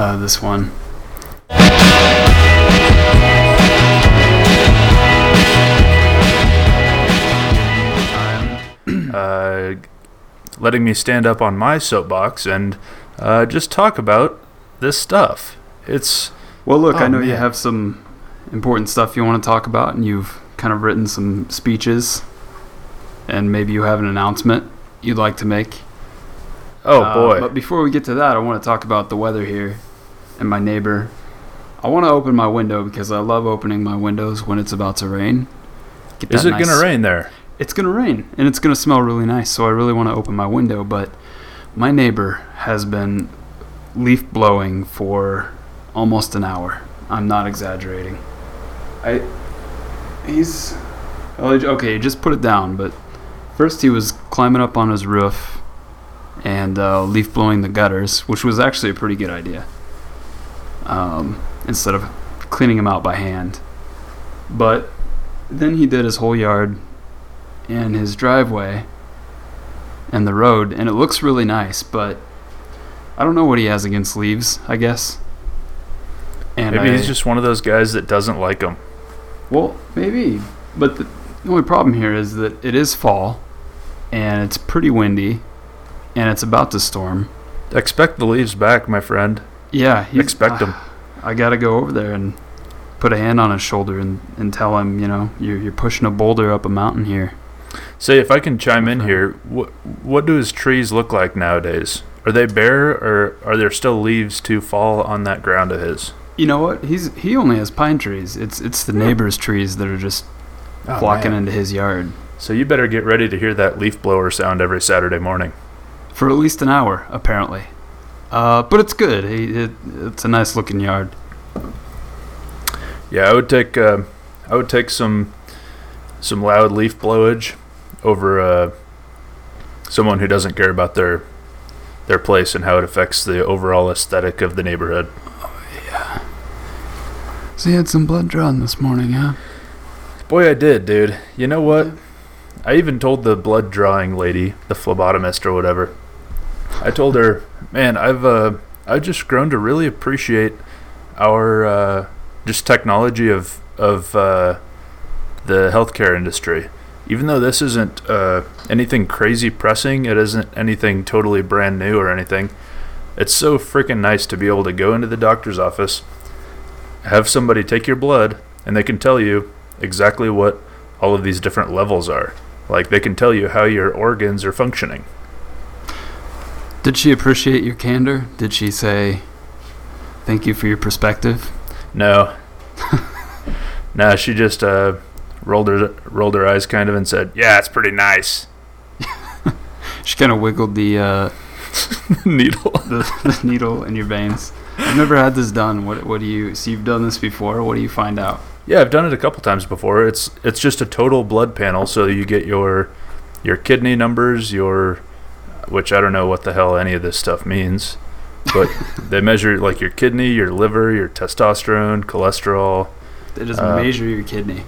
uh, this one. uh, letting me stand up on my soapbox and uh, just talk about this stuff. It's Well, look, Oh, I know you have some important stuff you want to talk about, and you've kind of written some speeches, and maybe you have an announcement you'd like to make. oh Uh, boy, But before we get to that, I want to talk about the weather here and my neighbor. I want to open my window because I love opening my windows when it's about to rain. Is it nice- gonna rain there? It's gonna rain and it's gonna smell really nice. So I really want to open my window, but my neighbor has been leaf blowing for almost an hour. I'm not exaggerating. I he's okay. Just put it down. But first he was climbing up on his roof and uh, leaf blowing the gutters, which was actually a pretty good idea. Um, instead of cleaning them out by hand, but then he did his whole yard and his driveway and the road, and it looks really nice. But I don't know what he has against leaves. I guess. And Maybe I- he's just one of those guys that doesn't like them. well, maybe. But the, the only problem here is that it is fall, and it's pretty windy, and it's about to storm. Expect the leaves back, my friend. Yeah, he's- ah, him. I gotta go over there and put a hand on his shoulder and, and tell him, you know, you're you're pushing a boulder up a mountain here. Say, if I can chime in here, what what do his trees look like nowadays? Are they bare, or are there still leaves to fall on that ground of his? You know what? He's he only has pine trees. It's it's the neighbor's trees that are just oh, flocking into his yard So you better get ready to hear that leaf blower sound every Saturday morning. for at least an hour, apparently. Uh, but it's good. He, it, it's a nice looking yard. Yeah, I would take uh, I would take some some loud leaf blowage over uh, someone who doesn't care about their their place and how it affects the overall aesthetic of the neighborhood. Oh yeah. So he had some blood drawn this morning, huh? Boy, I did, dude. You know what? I even told the blood drawing lady, the phlebotomist or whatever. I told her, man, I've uh, I've just grown to really appreciate our uh, just technology of of uh, the healthcare industry. Even though this isn't uh, anything crazy pressing, it isn't anything totally brand new or anything. It's so freaking nice to be able to go into the doctor's office, have somebody take your blood, and they can tell you exactly what all of these different levels are. Like they can tell you how your organs are functioning. Did she appreciate your candor? Did she say, "Thank you for your perspective"? No. no, she just uh, rolled her rolled her eyes kind of and said, "Yeah, it's pretty nice." She kind of wiggled the, uh, Needle. the the needle in your veins. I've never had this done. What what do you? So you've done this before. What do you find out? Yeah, I've done it a couple times before. It's it's just a total blood panel, so you get your your kidney numbers, your which I don't know what the hell any of this stuff means, but they measure like your kidney, your liver, your testosterone, cholesterol. They just Uh, measure your kidney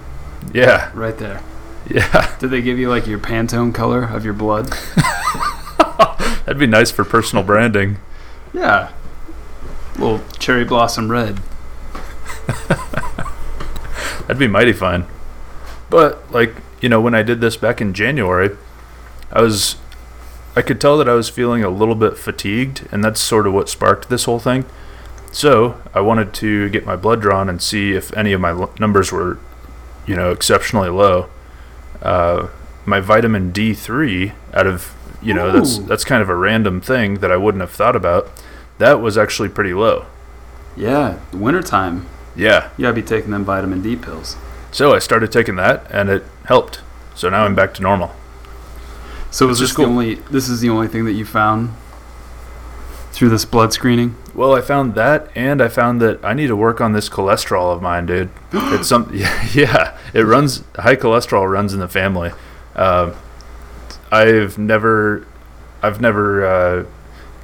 Yeah, right there. yeah. Did they give you like your Pantone color of your blood? That'd be nice for personal branding. Yeah. Little cherry blossom red. That'd be mighty fine. But like, you know, when I did this back in January, I was I could tell that I was feeling a little bit fatigued, and that's sort of what sparked this whole thing. So, I wanted to get my blood drawn and see if any of my l- numbers were, you know, exceptionally low. Uh, my vitamin D3 out of, you know, that's that's kind of a random thing that I wouldn't have thought about. That was actually pretty low. Yeah, wintertime. Yeah. You gotta be taking them vitamin D pills. So I started taking that, and it helped. So now I'm back to normal. So is this just the cool. only? This is the only thing that you found through this blood screening. Well, I found that, and I found that I need to work on this cholesterol of mine, dude. it's some, yeah, it runs high cholesterol runs in the family. Uh, I've never, I've never uh,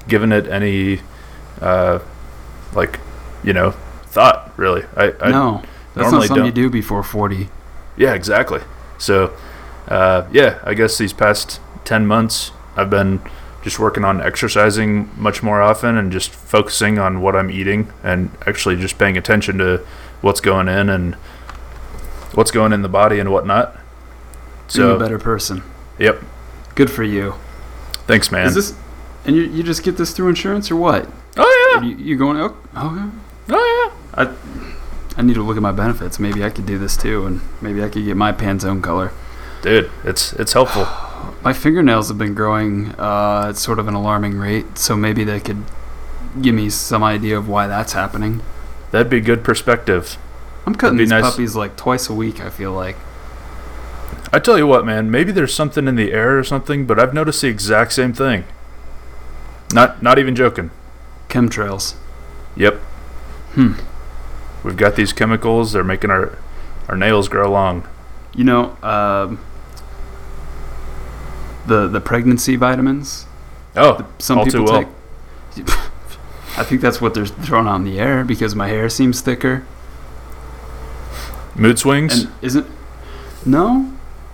given it any, uh, like, you know, thought really. I, I no, that's not something you don't. do before forty. Yeah, exactly. So, uh, yeah, I guess these past 10 months, I've been just working on exercising much more often and just focusing on what I'm eating and actually just paying attention to what's going in and what's going in the body and whatnot. Being a So, better person. yep. Good for you. Thanks, man. Is this and you, you just get this through insurance or what? oh Are you, you going? Oh, oh, yeah, oh I I need to look at my benefits. Maybe I could do this too, and maybe I could get my Pantone color. dude. It's it's helpful. My fingernails have been growing uh, at sort of an alarming rate, so maybe they could give me some idea of why that's happening. That'd be good perspective. I'm cutting these nice. puppies like twice a week. I feel like. I tell you what, man. Maybe there's something in the air or something, but I've noticed the exact same thing. Not not even joking. Chemtrails. Yep. Hmm. We've got these chemicals. They're making our our nails grow long. You know, um, the the pregnancy vitamins. Oh, Some all people too well. take. I think that's what they're throwing out in the air because my hair seems thicker. Mood swings. And isn't no,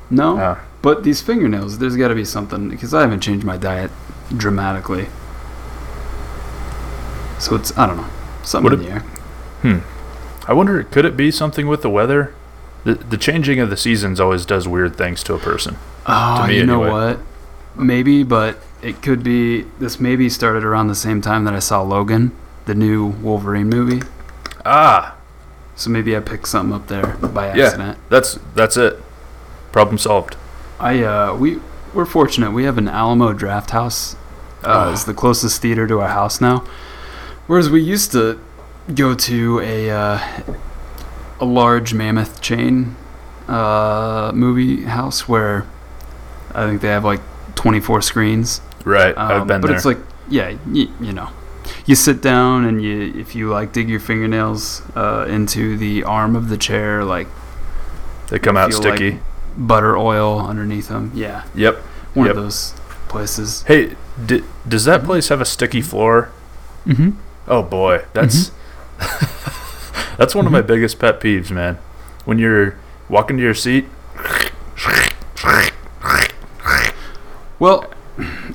no. Ah. But these fingernails, there's got to be something because I haven't changed my diet dramatically. So it's I don't know something Would in the air. I wonder, could it be something with the weather? The the changing of the seasons always does weird things to a person. Oh, you know anyway. what? Maybe, but it could be. This maybe started around the same time that I saw Logan, the new Wolverine movie. Ah, So maybe I picked something up there by accident. Yeah. that's that's it. Problem solved. I uh, we we're fortunate. We have an Alamo Draft House. Uh, Oh. It's the closest theater to our house now. Whereas we used to go to a uh, a large mammoth chain uh, movie house where I think they have like 24 screens. Right, Um, I've been but there. But it's like yeah, y- you know, you sit down and you if you like dig your fingernails uh, into the arm of the chair, like they come out feel like- sticky. butter oil underneath them. Yeah, yep. one Yep. of those places. Hey, d- does that place have a sticky floor? Mm-hmm. Oh boy, that's that's one of my biggest pet peeves, man. When you're walking to your seat, Well,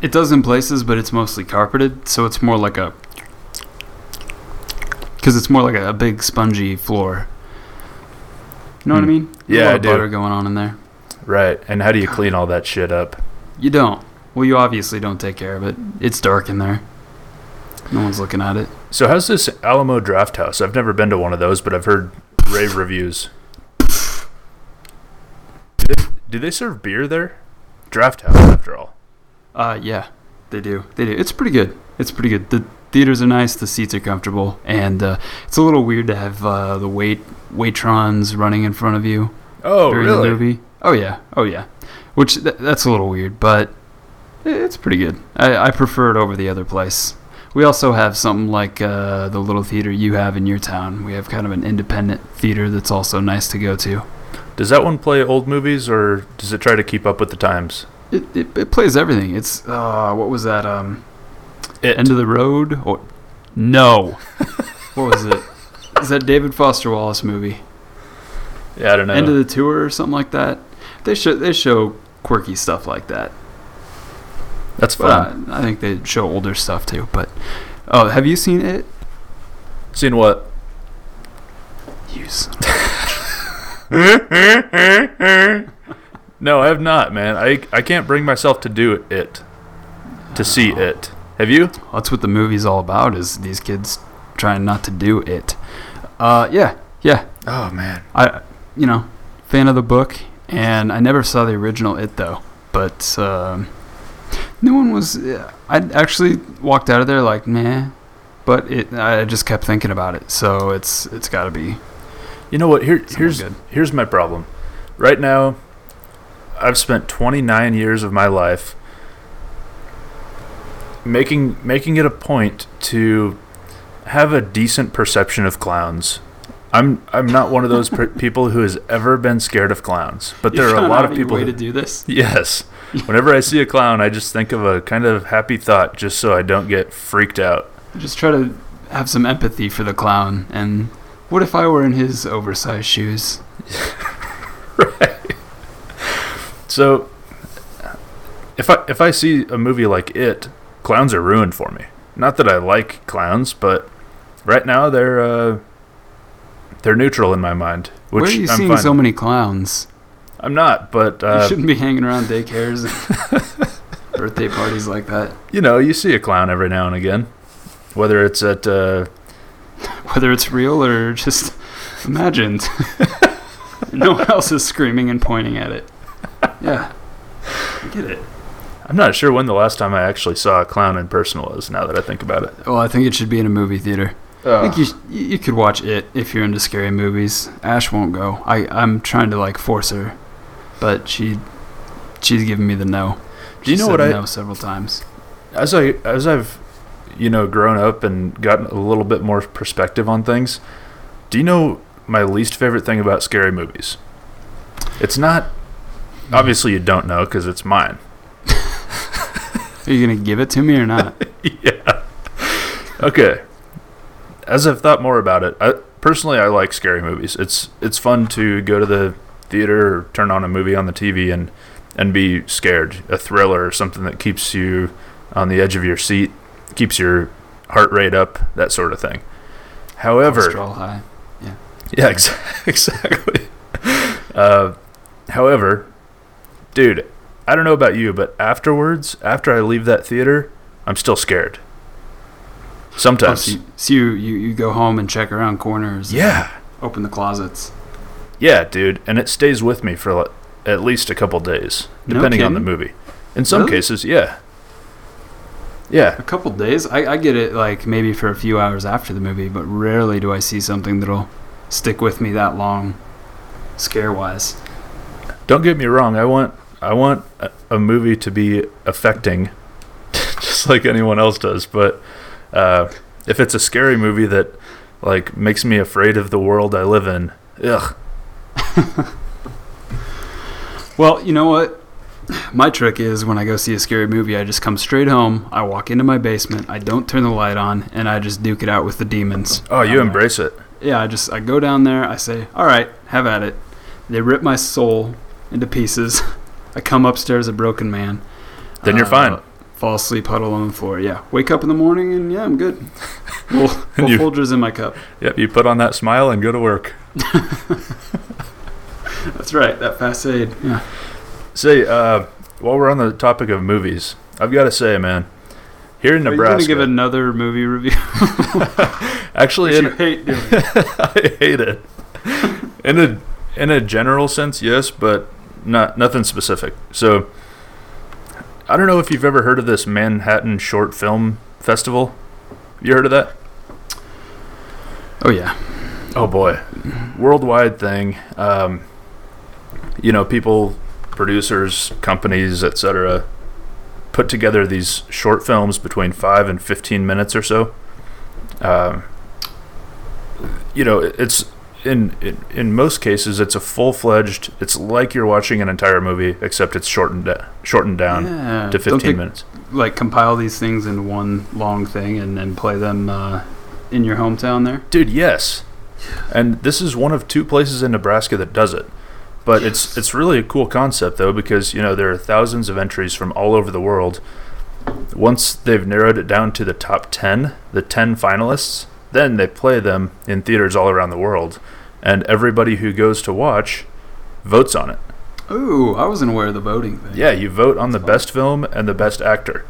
it does in places, but it's mostly carpeted, so it's more like a because it's more like a, big spongy floor. You know what I Hmm. mean? There's Yeah, a lot I of do. butter going on in there. right? And how do you clean all that shit up? You don't. Well, you obviously don't take care of it. It's dark in there. No one's looking at it. So how's this Alamo Draft House? I've never been to one of those, but I've heard rave reviews. Do they, do they serve beer there? Draft House, after all. Uh, yeah, they do. They do. It's pretty good. It's pretty good. The theaters are nice. The seats are comfortable, and uh, it's a little weird to have uh, the wait waitrons running in front of you Oh, during the movie. Oh yeah. Oh yeah. Which th- that's a little weird, but it's pretty good. I, I prefer it over the other place. We also have something like uh, the little theater you have in your town. We have kind of an independent theater that's also nice to go to. Does that one play old movies, or does it try to keep up with the times? It, it, it plays everything. It's uh, what was that? Um, It. End of the Road? Or no? what was it? Is that David Foster Wallace movie? yeah, I don't know. End of the Tour or something like that? They show they show quirky stuff like that. That's But fun. uh, I think they show older stuff too. But oh, have you seen it? Seen what? You No, I have not, man. I I can't bring myself to do it. To see it. Have you? of- That's what the movie's all about. Is these kids trying not to do it? Uh, yeah, yeah. Oh man. I, you know, fan of the book, and I never saw the original It though. But um, no one was. I actually walked out of there like, nah. But it, I just kept thinking about it. So it's it's got to be. You know what? Here, here's good. here's my problem. Right now, I've spent 29 years of my life making making it a point to have a decent perception of clowns. I'm I'm not one of those per- people who has ever been scared of clowns, but there You've are a lot of people. way who- to do this. Yes. Whenever I see a clown, I just think of a kind of happy thought just so I don't get freaked out. Just try to have some empathy for the clown. And what if I were in his oversized shoes? Right. So if I if I see a movie like It, clowns are ruined for me. Not that I like clowns, but right now they're uh, they're neutral in my mind. Which Where are you I'm seeing fine so many clowns? I'm not, but you uh, shouldn't be hanging around daycares and birthday parties like that. you know, you see a clown every now and again, whether it's at uh, Whether it's real or just imagined. no one else is screaming and pointing at it. Yeah. I get it. I'm not sure when the last time I actually saw a clown in person was. Now that I think about it, Well, I think it should be in a movie theater. I think you, sh- you you could watch it if you're into scary movies. Ash won't go. I I'm trying to like force her, but she she's giving me the no. Do you know said what I- no several times. as I as I've you know grown up and gotten a little bit more perspective on things, do you know my least favorite thing about scary movies? It's not obviously you don't know because it's mine. Are you gonna give it to me or not? yeah. Okay. As I've thought more about it, I, personally I like scary movies. It's it's fun to go to the theater or turn on a movie on the TV and and be scared, a thriller or something that keeps you on the edge of your seat, keeps your heart rate up, that sort of thing. However, Cholesterol high. yeah, ex- exactly. Uh, however, dude, I don't know about you, but afterwards, after I leave that theater, I'm still scared. Oh, Sometimes. so you, so you, you you go home and check around corners. and yeah. Open the closets. Yeah, dude, and it stays with me for at least a couple days, No depending on the movie. In some Really? cases, yeah. Yeah, A couple days. I, I get it like maybe for a few hours after the movie, but rarely do I see something that'll stick with me that long, scare wise. don't get me wrong. I want I want a, a movie to be affecting, just like anyone else does. But uh, if it's a scary movie that like makes me afraid of the world I live in, ugh. Well, you know what? My trick is when I go see a scary movie, I just come straight home. I walk into my basement. I don't turn the light on, and I just duke it out with the demons. Oh, you embrace it. Yeah, I just I go down there. I say, "All right, have at it." They rip my soul into pieces. I come upstairs a broken man. Then you're Uh, fine. Fall asleep, huddle on the floor. Yeah, wake up in the morning, and yeah, I'm good. Full, Folgers in my cup. Yep, you put on that smile and go to work. That's right. That fast aid. Yeah. Say, uh, while we're on the topic of movies, I've got to say, man, here in Are Nebraska, gonna give another movie review? actually, in, you hate doing. I hate it. In a in a general sense, yes, but not nothing specific. So, I don't know if you've ever heard of this Manhattan Short Film Festival. You heard of that? Oh yeah. Oh boy, worldwide thing. Um, you know, people, producers, companies, etc., put together these short films between five and fifteen minutes or so. Um, you know, it's in, in in most cases it's a full fledged. It's like you're watching an entire movie, except it's shortened shortened down yeah. to Don't fifteen they, minutes. Like compile these things in one long thing and then play them uh, in your hometown there. Dude, yes. And this is one of two places in Nebraska that does it. But it's it's really a cool concept though because you know there are thousands of entries from all over the world. Once they've narrowed it down to the top 10, the 10 finalists, then they play them in theaters all around the world and everybody who goes to watch votes on it. Ooh, I wasn't aware of the voting thing. Yeah, you vote on the fun. best film and the best actor.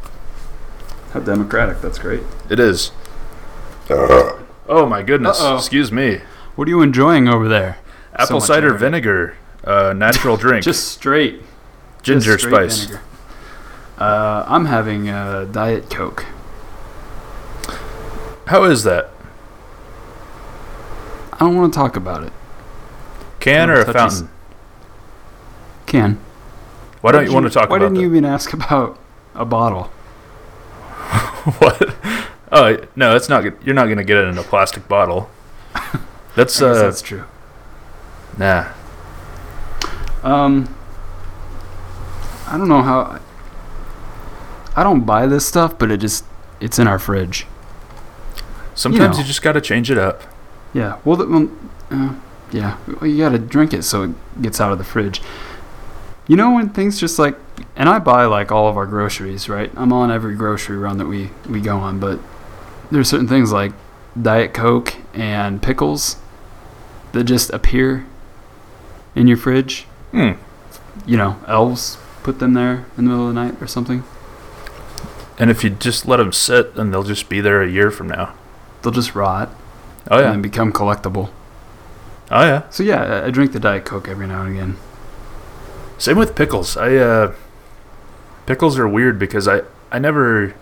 How democratic. That's great. It is. Uh-huh. Oh my goodness. Uh-oh. Excuse me. What are you enjoying over there? Apple much cider already. vinegar, uh, natural drink. Just straight. ginger just straight spice. vinegar. Uh, I'm having a diet coke. How is that? I don't want to talk about it. Can or a fountain? Can. Why don't you want to talk Why about Why didn't that? you even ask about a bottle? what? Oh no, that's not. good. You're not gonna get it in a plastic bottle. That's uh, that's true. nah. Um, I don't know how. I don't buy this stuff, but it just it's in our fridge. Sometimes you, know. just gotta change it up. Yeah. Well, the, well uh, yeah. Well, you got to drink it so it gets out of the fridge. You know when things just like, and I buy like all of our groceries, right? I'm on every grocery run that we we go on, but there's certain things like Diet Coke and pickles that just appear in your fridge. Hmm. You know, elves put them there in the middle of the night or something. And if you just let them sit, then they'll just be there a year from now. They'll just rot Oh and yeah. then become collectible. Oh yeah. So yeah, I- I drink the Diet Coke every now and again. Same with pickles. I uh, pickles are weird because I I never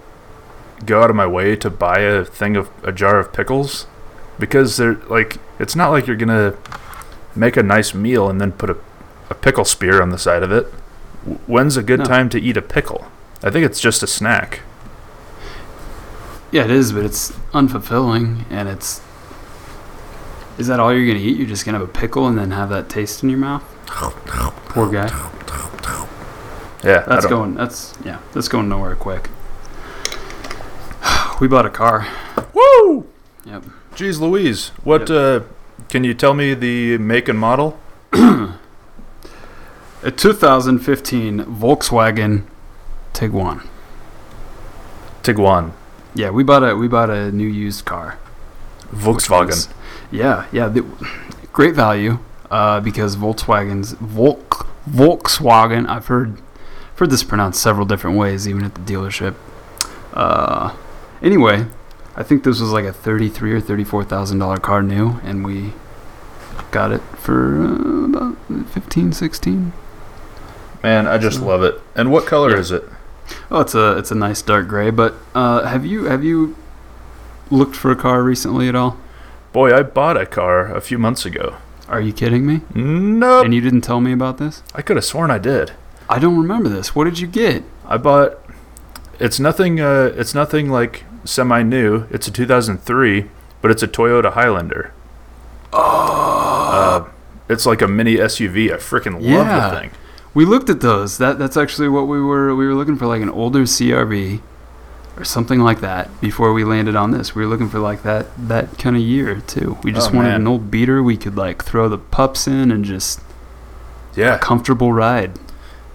go out of my way to buy a thing of a jar of pickles because they're like it's not like you're gonna make a nice meal and then put a, a pickle spear on the side of it. When's a good No. time to eat a pickle? I think it's just a snack. Yeah, it is, but it's unfulfilling, and it's. Is that all you're gonna eat? You're just gonna have a pickle and then have that taste in your mouth? Poor guy. Yeah, That's going. That's yeah. That's going nowhere quick. We bought a car. Woo! Yep. Jeez Louise, what? Uh, can you tell me the make and model? A 2015 Volkswagen Tiguan. Tiguan, Yeah, we bought a we bought a new used car. Volkswagen. was- yeah, yeah, the, great value. Uh, because Volkswagen's Volk Volkswagen. I've heard heard this pronounced several different ways, even at the dealership. Uh, anyway, I think this was like a thirty-three or thirty-four thousand dollar car new, and we got it for uh, about 15, 16. Man, I just So- love it. And what color Yeah. is it? Oh, it's a it's a nice dark gray. But uh, have you have you looked for a car recently at all? Boy, I bought a car a few months ago. Are you kidding me? Nope. And you didn't tell me about this? I could have sworn I did. I don't remember this. What did you get? I bought. It's nothing. Uh, it's nothing like semi new. It's a 2003, but it's a Toyota Highlander. Oh. Uh, it's like a mini SUV. I freaking love Yeah. the thing. We looked at those. That that's actually what we were we were looking for like an older CRV or something like that before we landed on this. We were looking for like that that kind of year too. We just Oh, wanted man. an old beater we could like throw the pups in and just a Yeah, comfortable ride.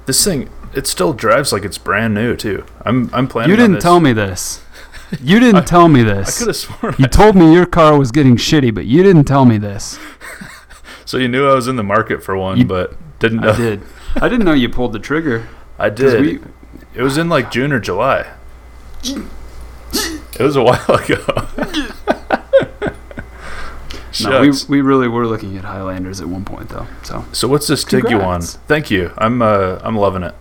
this thing. It still drives like it's brand new too. I'm. I'm planning. You didn't tell me this. You didn't I- tell me this. I could have sworn. You told me your car was getting shitty, but you didn't tell me this. so you knew I was in the market for one, You- but didn't know. I did. I didn't know you pulled the trigger. I did. we- It was in like June or July. It was a while ago. no, we, we really were looking at Highlanders at one point though. So so what's this Tiguan? Thank you. I'm uh I'm loving it.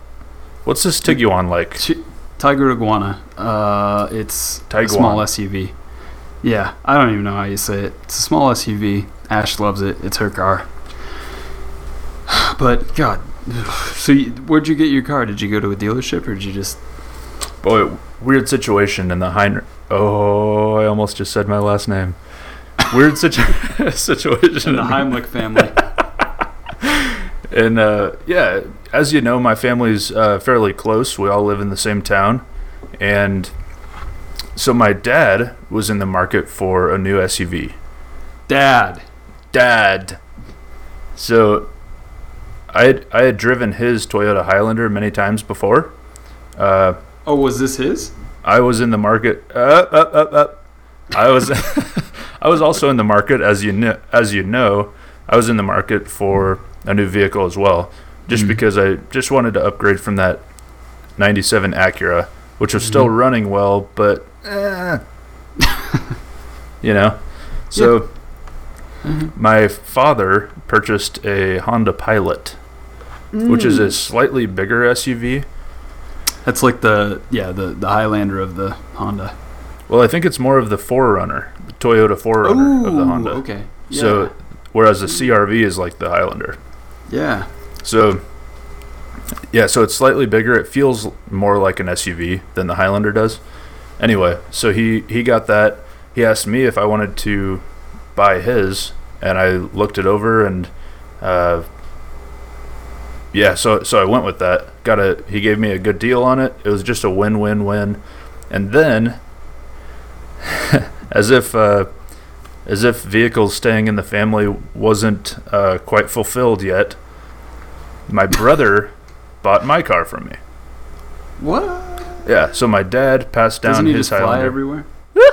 What's this Tiguan like? Tiger Iguana. Uh, it's a small SUV. Yeah, I don't even know how you say it. It's a small SUV. Ash loves it. It's her car. But God, so you, where'd you get your car? Did you go to a dealership or did you just? Boy, weird situation in the Hein. Oh, I almost just said my last name. Weird situ- situation In the Heimlich family. And uh, yeah, as you know, my family's uh, fairly close. We all live in the same town, and so my dad was in the market for a new SUV. Dad. Dad. So I had, I had driven his Toyota Highlander many times before. Uh, Oh, was this his? I was in the market. Up, up, up, up. I was I was also in the market, as you know, as you know, I was in the market for a new vehicle as well, just Mhm. because I just wanted to upgrade from that '97 Acura, which was still Mhm. running well, but eh, you know. So Mhm. my father purchased a Honda Pilot, which is a slightly bigger SUV. That's like the yeah the the Highlander of the Honda. Well, I think it's more of the 4Runner, the Toyota 4Runner of the Honda. okay. Yeah. So, whereas the CRV is like the Highlander. yeah. So, yeah, so it's slightly bigger. It feels more like an SUV than the Highlander does. Anyway, so he he got that. He asked me if I wanted to buy his, and I looked it over and. Uh, yeah, so so I went with that. Got a he gave me a good deal on it. It was just a win-win-win. And then as if uh, as if vehicles staying in the family wasn't uh, quite fulfilled yet. My brother bought my car from me. What? Yeah, so my dad passed down Doesn't he his just fly everywhere?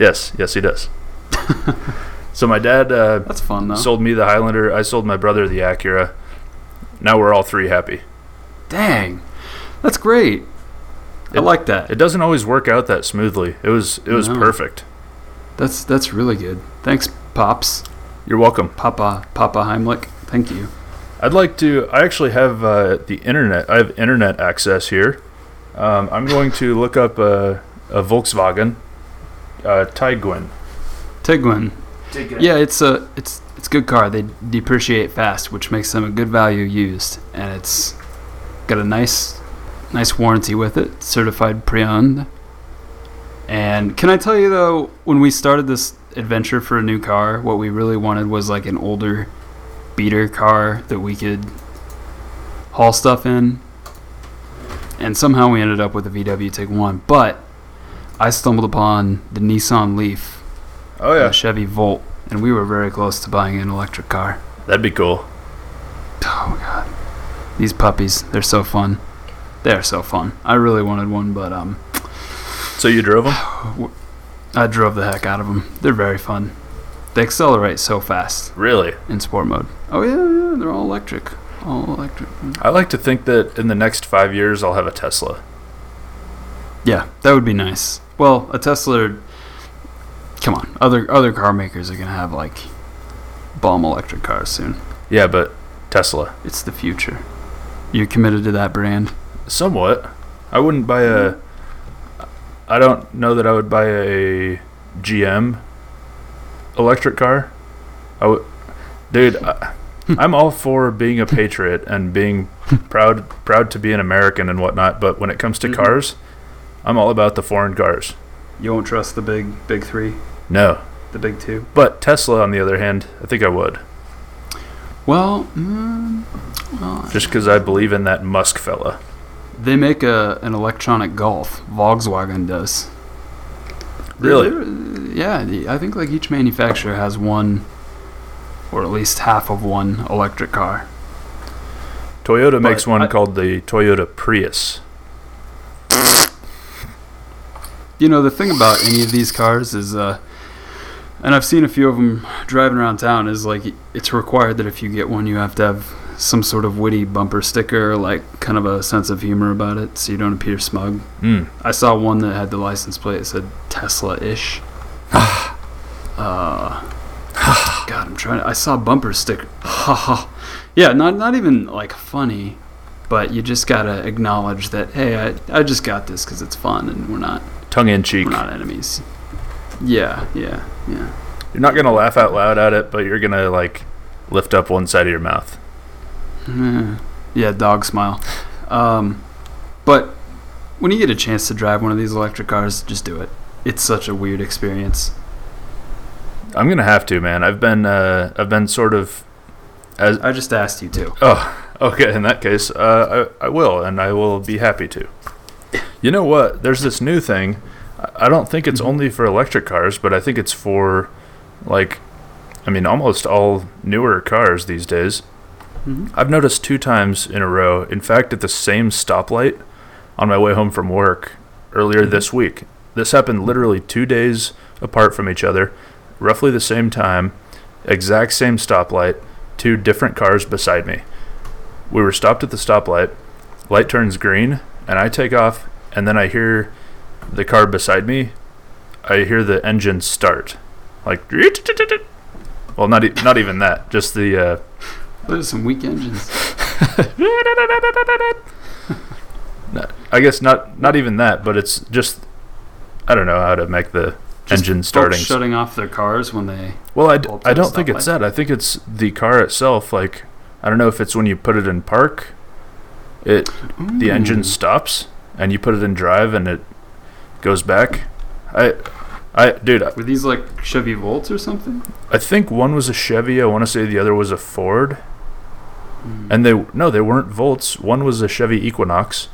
Yes, yes, he does. so my dad uh, That's fun though. sold me the Highlander. I sold my brother the Acura. Now we're all three happy. Dang, that's great. I like that. It doesn't always work out that smoothly. It was it was No. perfect. That's that's really good. Thanks, pops, You're welcome. Papa, Papa Heimlich. Thank you. I'd like to. I actually have uh, the internet. I have internet access here. Um, I'm going to look up a, a Volkswagen uh, Tiguan. Tiguan. Yeah, it's a it's it's a good car. They depreciate fast, which makes them a good value used, and it's got a nice nice warranty with it, certified pre-owned. And can I tell you though, when we started this adventure for a new car, what we really wanted was like an older beater car that we could haul stuff in. And somehow we ended up with a VW Tiguan, but I stumbled upon the Nissan Leaf Oh yeah, Chevy Volt, and we were very close to buying an electric car. that'd be cool. Oh god, these puppies, they're so fun. They're so fun. I really wanted one, but um, So you drove them? I drove the heck out of them. They're very fun. They accelerate so fast Really? in sport mode. Oh yeah, yeah, they're all electric. All electric. I like to think that in the next five years I'll have a Tesla. Yeah, that would be nice. Well, a Tesla. Come on, other other car makers are gonna have like bomb electric cars soon. Yeah, but Tesla. It's the future. You're committed to that brand? Somewhat. I wouldn't buy a. I don't know that I would buy a GM electric car. I would, dude. I, I'm all for being a patriot and being proud proud to be an American and whatnot. But when it comes to Mhm. cars, I'm all about the foreign cars. You won't trust the big big three, No, the big two. but Tesla, on the other hand, I think I would, Well, mm, well, just because I believe in that Musk fella. they make a an electronic Golf. Volkswagen does. Really? They're- Yeah, I think like each manufacturer has one, or at least half of one electric car. Toyota makes one I- called the Toyota Prius. You know, the thing about any of these cars is, uh, and I've seen a few of them driving around town, is like it's required that if you get one, you have to have some sort of witty bumper sticker, like kind of a sense of humor about it, so you don't appear smug. Mm. I saw one that had the license plate that said Tesla-ish. uh, God, I'm trying. To, I saw bumper sticker. yeah, not not even like funny, but you just gotta acknowledge that. Hey, I I just got this because it's fun, and we're not Tongue in cheek. we're not enemies. Yeah, yeah, yeah. You're not gonna laugh out loud at it, but you're gonna like lift up one side of your mouth. Eh, yeah, dog smile. Um, but when you get a chance to drive one of these electric cars, just do it. It's such a weird experience. I'm gonna have to, man. I've been uh, I've been sort of as I just asked you to. oh okay. In that case, uh, I I will, and I will be happy to. You know what? There's this new thing. I- don't think it's Mhm. only for electric cars, but I think it's for like, I mean, almost all newer cars these days. Mhm. I've noticed two times in a row. In fact, at the same stoplight on my way home from work earlier Mhm. this week. This happened literally two days apart from each other, roughly the same time, exact same stoplight, two different cars beside me. We were stopped at the stoplight, light turns green, and I take off, and then I hear the car beside me. I hear the engine start, like, well, not e- not even that, just the. Uh, Those are some weak engines. I guess not not even that, but it's just I don't know how to make the Just engine starting. shutting off their cars when they. well, I, d- pull up to I don't think it's that. I think it's the car itself. Like I don't know if it's when you put it in park, it the engine stops and you put it in drive and it goes back. I I dude, I- Were these like Chevy Volts or something? I think one was a Chevy. I want to say the other was a Ford. Mm. And they no, they weren't Volts. One was a Chevy Equinox.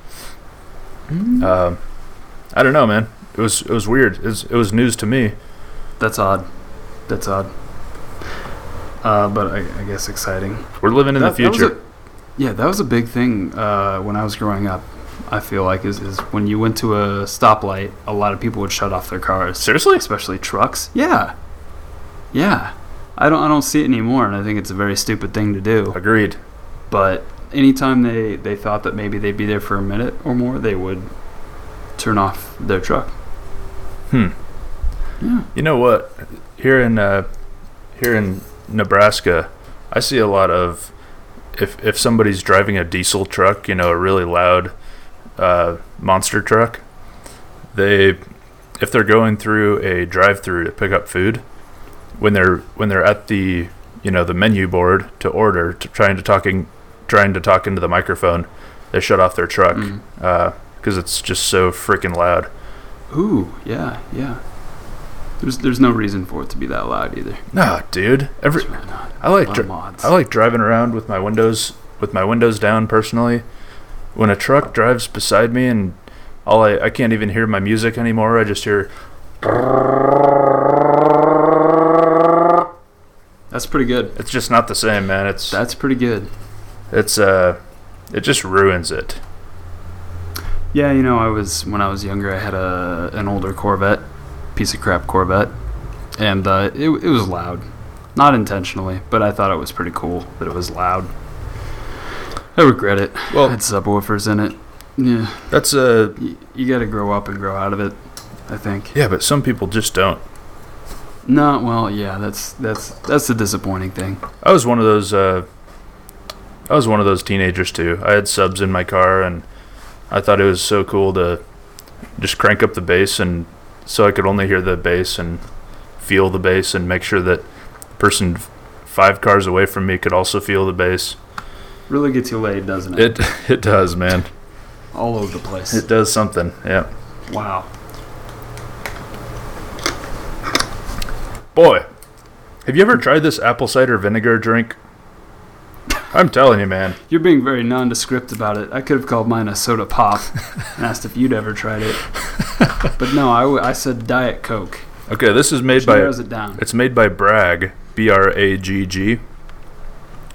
Mm. Um, I don't know, man. It was it was weird. It was, it was news to me. That's odd. That's odd. uh, but I, I guess exciting. We're living in That- the that future. a- yeah, that was a big thing uh, when I was growing up. I feel like is, is when you went to a stoplight, a lot of people would shut off their cars, Seriously? especially trucks. Yeah, yeah. I don't I don't see it anymore, and I think it's a very stupid thing to do. Agreed. But anytime they they thought that maybe they'd be there for a minute or more, they would turn off their truck. Hmm. Yeah. You know what? Here in uh, here in Nebraska, I see a lot of if if somebody's driving a diesel truck, you know, a really loud uh, monster truck, they if they're going through a drive-through to pick up food, when they're when they're at the you know the menu board to order, to trying to talking trying to talk into the microphone, they shut off their truck Mm. because it's just so freaking loud. Ooh, yeah, yeah. There's there's no reason for it to be that loud either. No, dude. Every really. I like dri- I like driving around with my windows with my windows down personally. When a truck drives beside me and all I, I can't even hear my music anymore, I just hear That's pretty good. it's just not the same, man. It's That's pretty good. it's uh it just ruins it. Yeah, you know, I was when I was younger, I had a an older Corvette, piece of crap Corvette, and uh, it it was loud, not intentionally, but I thought it was pretty cool that it was loud. I regret it. Well- it had subwoofers in it. Yeah, That's uh you, you got to grow up and grow out of it. I think. yeah, but some people just don't. No, well, yeah, that's that's that's the disappointing thing. I was one of those uh I was one of those teenagers too. I had subs in my car and I thought it was so cool to just crank up the bass and so I could only hear the bass and feel the bass and make sure that the person five cars away from me could also feel the bass. Really gets you laid, doesn't it? It it does, man. All over the place. It does something. Yeah. wow. Boy, have you ever tried this apple cider vinegar drink? I'm telling you, man. You're being very nondescript about it. I could have called mine a soda pop and asked if you'd ever tried it. But no, I, w- I said Diet Coke. Okay, this is made by narrows it down. It's made by Bragg, B R A G G.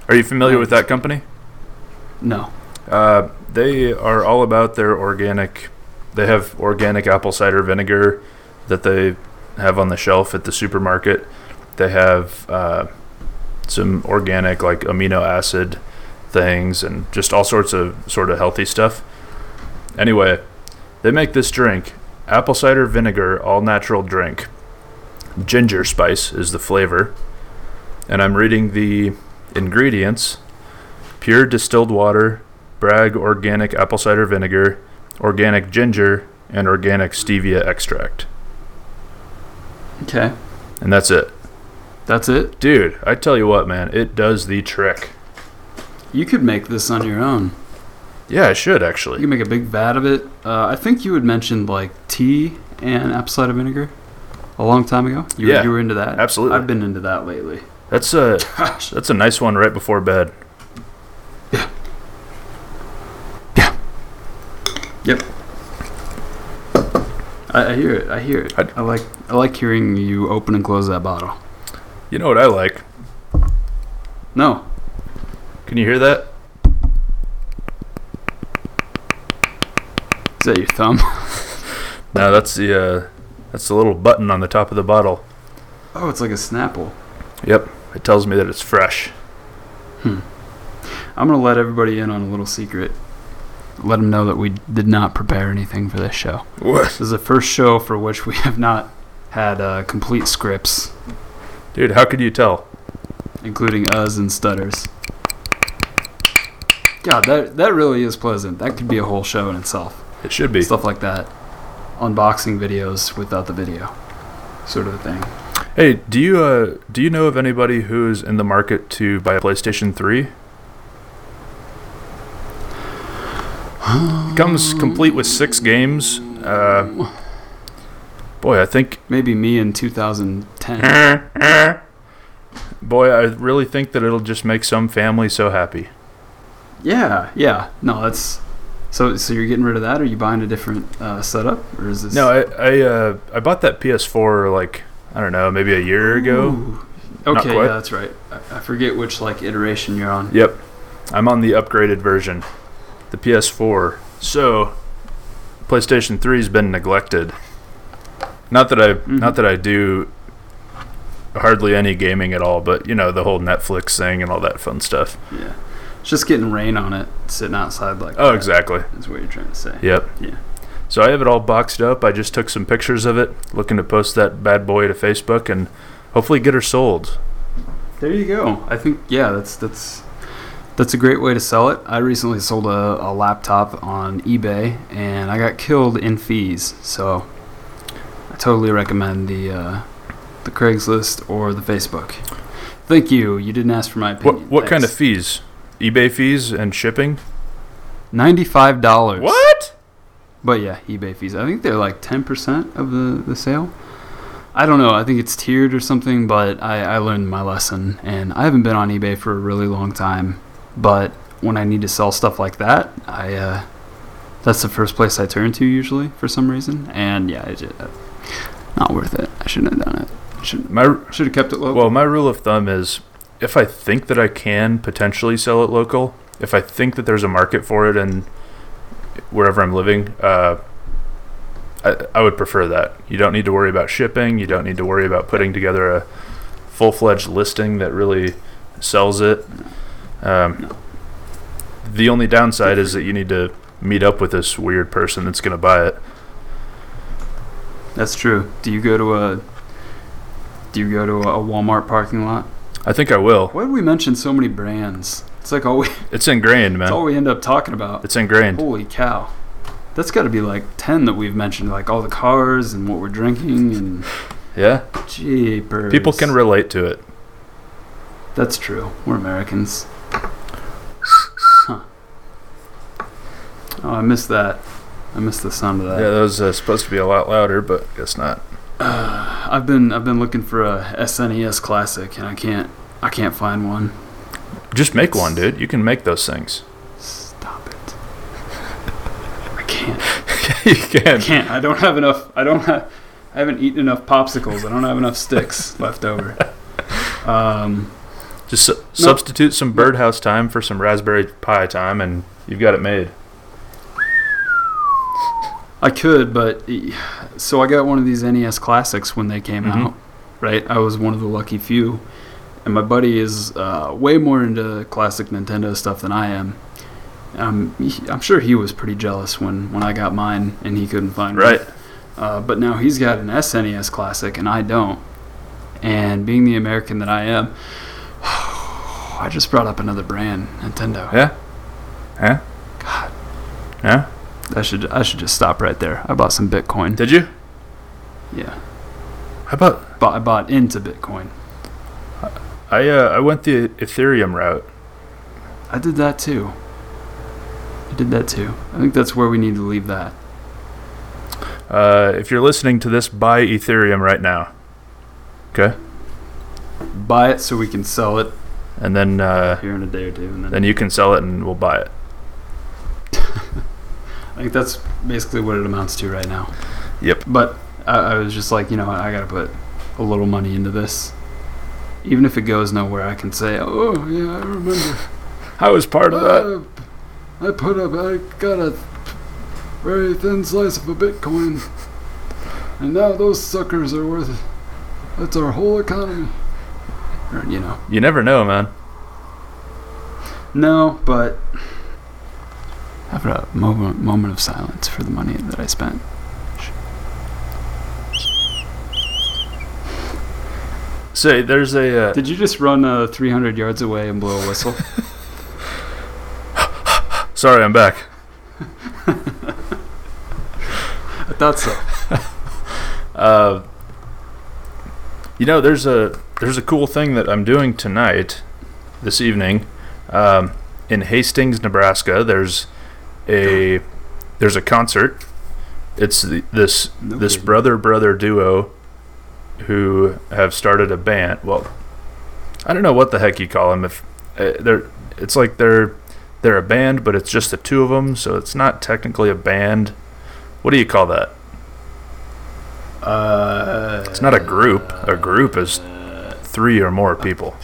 Are you familiar with that company? No. Uh, they are all about their organic. They have organic apple cider vinegar that they have on the shelf at the supermarket. They have uh, some organic like amino acid things and just all sorts of sort of healthy stuff. Anyway, they make this drink, apple cider vinegar all natural drink. Ginger spice is the flavor. And I'm reading the ingredients. Pure distilled water, Bragg organic apple cider vinegar, organic ginger, and organic stevia extract. Okay. And that's it. That's it? Dude, I tell you what, man, it does the trick. You could make this on your own. Yeah, I should actually. You can make a big vat of it. Uh, I think you had mentioned like tea and apple cider vinegar a long time ago. You, Yeah, you were into that? absolutely. I've been into that lately. That's a Gosh. that's a nice one right before bed. Yep. I, I hear it. I hear it. I- I like I like hearing you open and close that bottle. You know what I like? No. Can you hear that? Is that your thumb? No, that's the uh, that's the little button on the top of the bottle. Oh, it's like a Snapple. Yep, it tells me that it's fresh. Hmm. I'm gonna let everybody in on a little secret. Let them know that we did not prepare anything for this show. What? This is the first show for which we have not had uh, complete scripts, Dude, how could you tell? including us and stutters. God, that that really is pleasant. That could be a whole show in itself. It should be. Stuff like that, unboxing videos without the video, sort of a thing. Hey, do you uh do you know of anybody who's in the market to buy a PlayStation 3? It comes complete with 6 games. Uh Boy, I think Maybe me in 2010. boy, I really think that it'll just make some family so happy. Yeah, yeah. No, that's so. So you're getting rid of that? Or are you buying a different uh, setup, or is this? No, I I uh I bought that PS4 like I don't know, maybe a year ago. Ooh, Not Okay, quite. yeah, that's right. I, I forget which like iteration you're on. Yep. I'm on the upgraded version, the PS4. So, PlayStation 3's been neglected. Not that I Mhm. not that I do hardly any gaming at all, but you know, the whole Netflix thing and all that fun stuff. Yeah, it's just getting rain on it, sitting outside like. Oh, that, exactly. That's what you're trying to say. Yep. Yeah. So I have it all boxed up. I just took some pictures of it, looking to post that bad boy to Facebook and hopefully get her sold. There you go. I think yeah, that's that's that's a great way to sell it. I recently sold a, a laptop on eBay and I got killed in fees. So I totally recommend the uh, the Craigslist or the Facebook. Thank you. You didn't ask for my What opinion. what kind of fees? eBay fees and shipping? Ninety-five dollars. What? But yeah, eBay fees. I think they're like ten percent of the, the sale. I don't know. I think it's tiered or something, but I, I learned my lesson, and I haven't been on eBay for a really long time. But when I need to sell stuff like that, I uh, that's the first place I turn to usually for some reason. And yeah, it just, not worth it. I shouldn't have done it. Should My should have kept it local. Well, my rule of thumb is if I think that I can potentially sell it local, if I think that there's a market for it and wherever I'm living, uh, I, I would prefer that. You don't need to worry about shipping. You don't need to worry about putting together a full fledged listing that really sells it. Um, the only downside is that you need to meet up with this weird person that's going to buy it. that's true. Do you go to a do you go to a Walmart parking lot? I think I will. Why did we mention so many brands? It's like all we It's ingrained, man. That's all we end up talking about. It's ingrained. Holy cow. That's got to be like 10 that we've mentioned, like all the cars and what we're drinking and Yeah. jeepers. People can relate to it. That's true. We're Americans. Huh. Oh, I missed that. I missed the sound of that. Yeah, that was uh, supposed to be a lot louder, but guess not. I've been I've been looking for a SNES classic and I can't I can't find one. Just make one, dude. You can make those things. Stop it. I can't. you can. I can. can't. I don't have enough. I don't have. I haven't eaten enough popsicles. I don't have enough sticks left over. Um, Just su- substitute some birdhouse time for some Raspberry Pi time, and you've got it made. I could, but so I got one of these NES classics when they came Mhm. out. Right, I was one of the lucky few, and my buddy is uh, way more into classic Nintendo stuff than I am. Um, I'm sure he was pretty jealous when, when I got mine and he couldn't find Right. it. Uh, but now he's got an SNES classic and I don't. And being the American that I am, I just brought up another brand, Nintendo. Yeah. Yeah. God, Yeah. I should I should just stop right there. I bought some Bitcoin. Did you? Yeah, How about but I bought into Bitcoin. I? Uh, I went the Ethereum route. I did that too. I did that too. I think that's where we need to leave that. Uh, if you're listening to this, buy Ethereum right now. Okay. Buy it so we can sell it And then uh, here in a day or two, and then, then you can sell it, and we'll buy it. I think that's basically what it amounts to right now. Yep. But I, I was just like, you know, I got to put a little money into this, even if it goes nowhere. I can say, oh yeah, I remember. I was part of that. Uh, I put up, I got a very thin slice of a Bitcoin, and now those suckers are worth. That's our whole economy. Or, you know. You never know, man. No, but have a moment moment of silence for the money that I spent. Say, there's a. Uh, Did you just run uh, 300 yards away and blow a whistle? sorry, I'm back. I thought so. Uh, you know, there's a there's a cool thing that I'm doing tonight, this evening, um, in Hastings, Nebraska. There's a there's a concert. It's the, this No this kidding. brother brother duo who have started a band. Well, I don't know what the heck you call them. If uh, they're it's like they're they're a band, but it's just the two of them, so it's not technically a band. What do you call that? Uh, It's not a group. A group is three or more people.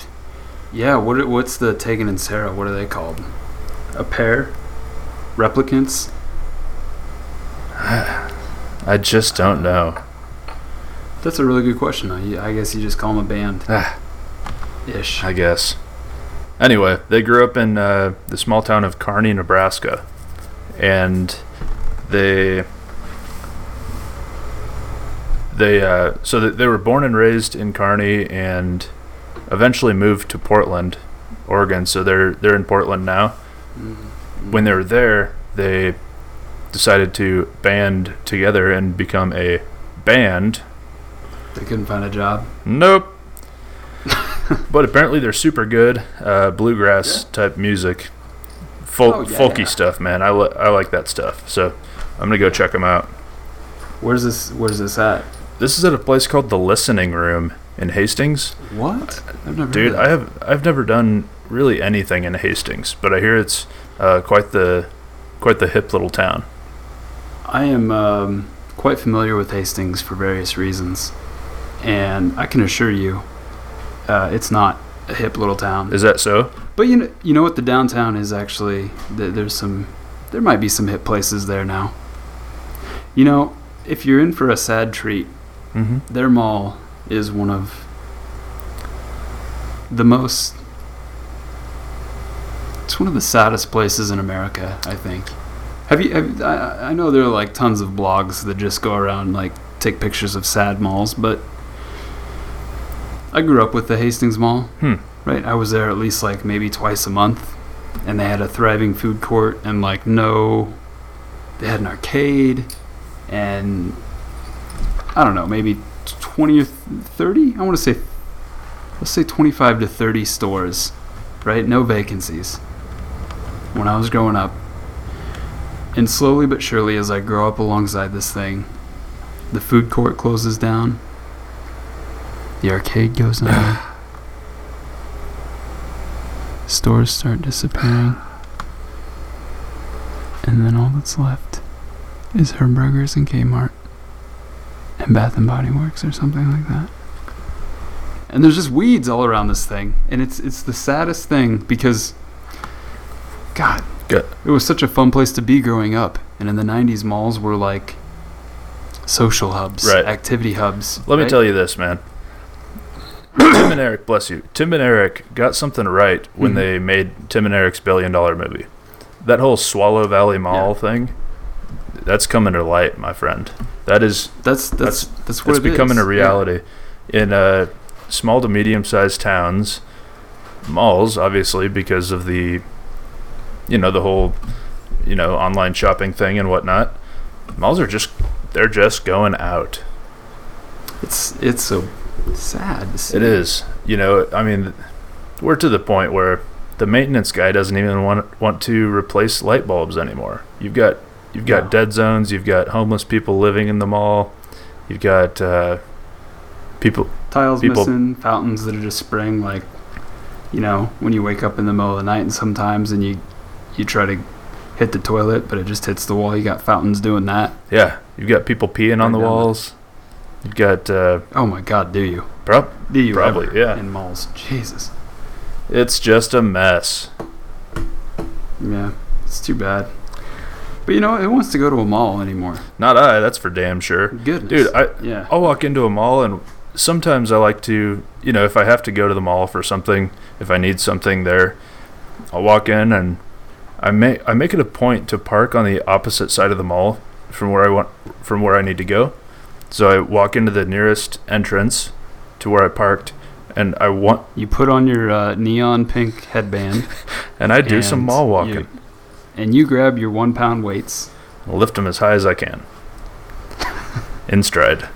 Yeah, what what's the Tegan and Sara? What are they called? A pair? Replicants? I just don't know. That's a really good question. I, I guess you just call them a band. Ah. Ish. I guess. Anyway, they grew up in uh, the small town of Kearney, Nebraska, and they they uh, so that they were born and raised in Kearney and eventually moved to Portland, Oregon. So they're they're in Portland now. When they were there, they decided to band together and become a band. They couldn't find a job. Nope. but apparently they're super good uh, bluegrass type music, folk, Oh, yeah. folky stuff. Man, I, li- I like that stuff. So I'm gonna go check them out. Where's this? Where's this at? This is at a place called the Listening Room in Hastings. What? I've never. Dude, I have. I've never done really anything in Hastings, but I hear it's uh, quite the quite the hip little town. I am um, quite familiar with Hastings for various reasons, and I can assure you, uh, it's not a hip little town. Is that so? But you know, you know what? The downtown is actually th- there's some, there might be some hip places there now. You know, if you're in for a sad treat, Mm-hmm. their mall is one of the most. It's one of the saddest places in America, I think. Have you? Have, I, I know there are like tons of blogs that just go around and, like take pictures of sad malls, but I grew up with the Hastings Mall. Hmm. Right, I was there at least like maybe twice a month, and they had a thriving food court and like no, they had an arcade, and I don't know, maybe twenty or thirty. I want to say, let's say twenty-five to thirty stores, right? No vacancies. When I was growing up, and slowly but surely, as I grow up alongside this thing, the food court closes down. The arcade goes under. Stores start disappearing. And then all that's left is Herbergers and Kmart. And Bath and Body Works or something like that. And there's just weeds all around this thing. And it's it's the saddest thing because God, Good. it was such a fun place to be growing up. And in the 90s, malls were like social hubs, Right. activity hubs. Let me tell you this, man. Tim and Eric, bless you. Tim and Eric got something right when Mhm. they made Tim and Eric's billion dollar movie. That whole Swallow Valley Mall thing, that's coming to light, my friend. That is That's that's that's, what it's it is. becoming a Yeah. reality in uh, small to medium sized towns, malls, obviously because of the, you know, the whole, you know, online shopping thing and whatnot. Malls are just they're just going out. It's it's so sad. To see. It is. You know, I mean, we're to the point where the maintenance guy doesn't even want want to replace light bulbs anymore. You've got you've got No. dead zones. You've got homeless people living in the mall. You've got uh, people. Tiles people- missing, fountains that are just spraying like, you know, when you wake up in the middle of the night and sometimes and you you try to hit the toilet but it just hits the wall. You got fountains doing that. Yeah, you've got people peeing on Right the walls. You've got uh, Oh my God, do you? prob- Do you Probably, yeah. in malls? Jesus. it's just a mess. Yeah, it's too bad. But you know, who wants to go to a mall anymore? Not I. That's for damn sure. Goodness, Dude, I yeah. I'll walk into a mall and sometimes I like to, you know, if I have to go to the mall for something, if I need something there, I'll walk in and I make I make it a point to park on the opposite side of the mall from where I want from where I need to go. So I walk into the nearest entrance to where I parked and I want You put on your uh, neon pink headband and I do some and mall you- walking. and you grab your one pound weights I'll lift them as high as I can. In stride.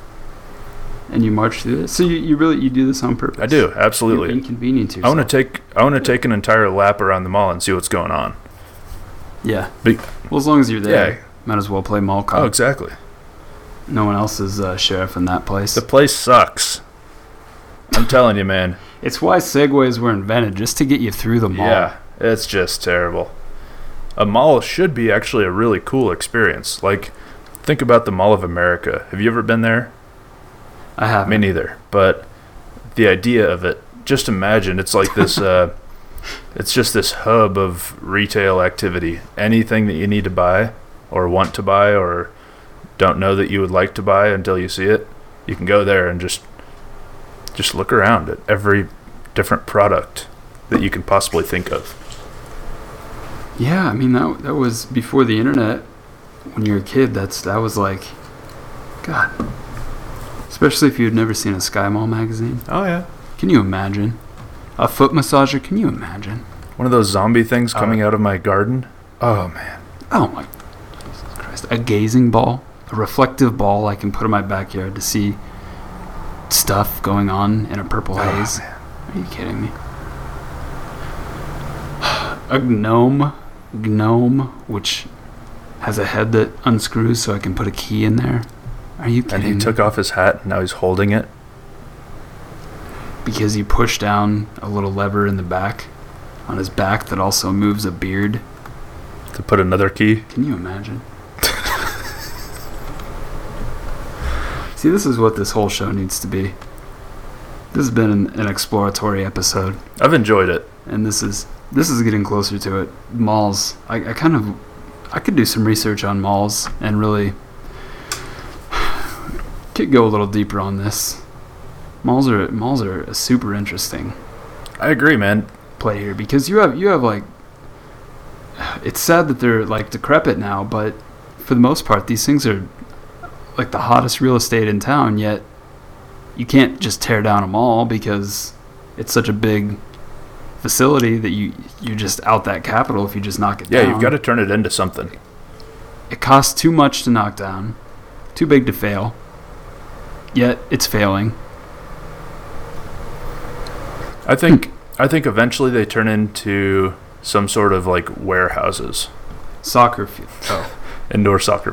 and you march through this. So you, you really you do this on purpose. I do, You absolutely. inconvenience I yourself. I want to take I want to take an entire lap around the mall and see what's going on. Yeah. Be- well, as long as you're there, Yeah. might as well play mall cop. Oh, exactly. No one else is uh, sheriff in that place. The place sucks. I'm telling you, man. it's why segways were invented, just to get you through the mall. Yeah, it's just terrible. A mall should be actually a really cool experience. Like, think about the Mall of America. Have you ever been there? I have. Me neither. But the idea of it. Just imagine it's like this. Uh, it's just this hub of retail activity. Anything that you need to buy, or want to buy, or don't know that you would like to buy until you see it, you can go there and just just look around at every different product that you can possibly think of. Yeah, I mean that that was before the internet. When you were a kid, that's that was like, God. Especially if you'd never seen a SkyMall magazine. Oh yeah. Can you imagine? A foot massager? Can you imagine? One of those zombie things Uh, coming out of my garden. Oh man. Oh my Jesus Christ. A gazing ball? A reflective ball I can put in my backyard to see stuff going on in a purple Oh, haze. Are you kidding me? A gnome, gnome, which has a head that unscrews so I can put a key in there. Are you kidding? And he me? took off his hat and now he's holding it. Because you push down a little lever in the back on his back that also moves a beard. to put another key. Can you imagine? See, this is what this whole show needs to be. This has been an, an exploratory episode, I've enjoyed it. and this is this is getting closer to it. Malls. I, I kind of I could do some research on malls and really could go a little deeper on this. Malls are malls are super interesting. I agree, man. play here because you have you have like it's sad that they're like decrepit now, but for the most part these things are like the hottest real estate in town yet you can't just tear down a mall because it's such a big facility that you you're just out that capital if you just knock it Yeah, down. Yeah, you've got to turn it into something. It costs too much to knock down, too big to fail. Yet it's failing. I think I think eventually they turn into some sort of like warehouses, Soccer field. Oh. indoor soccer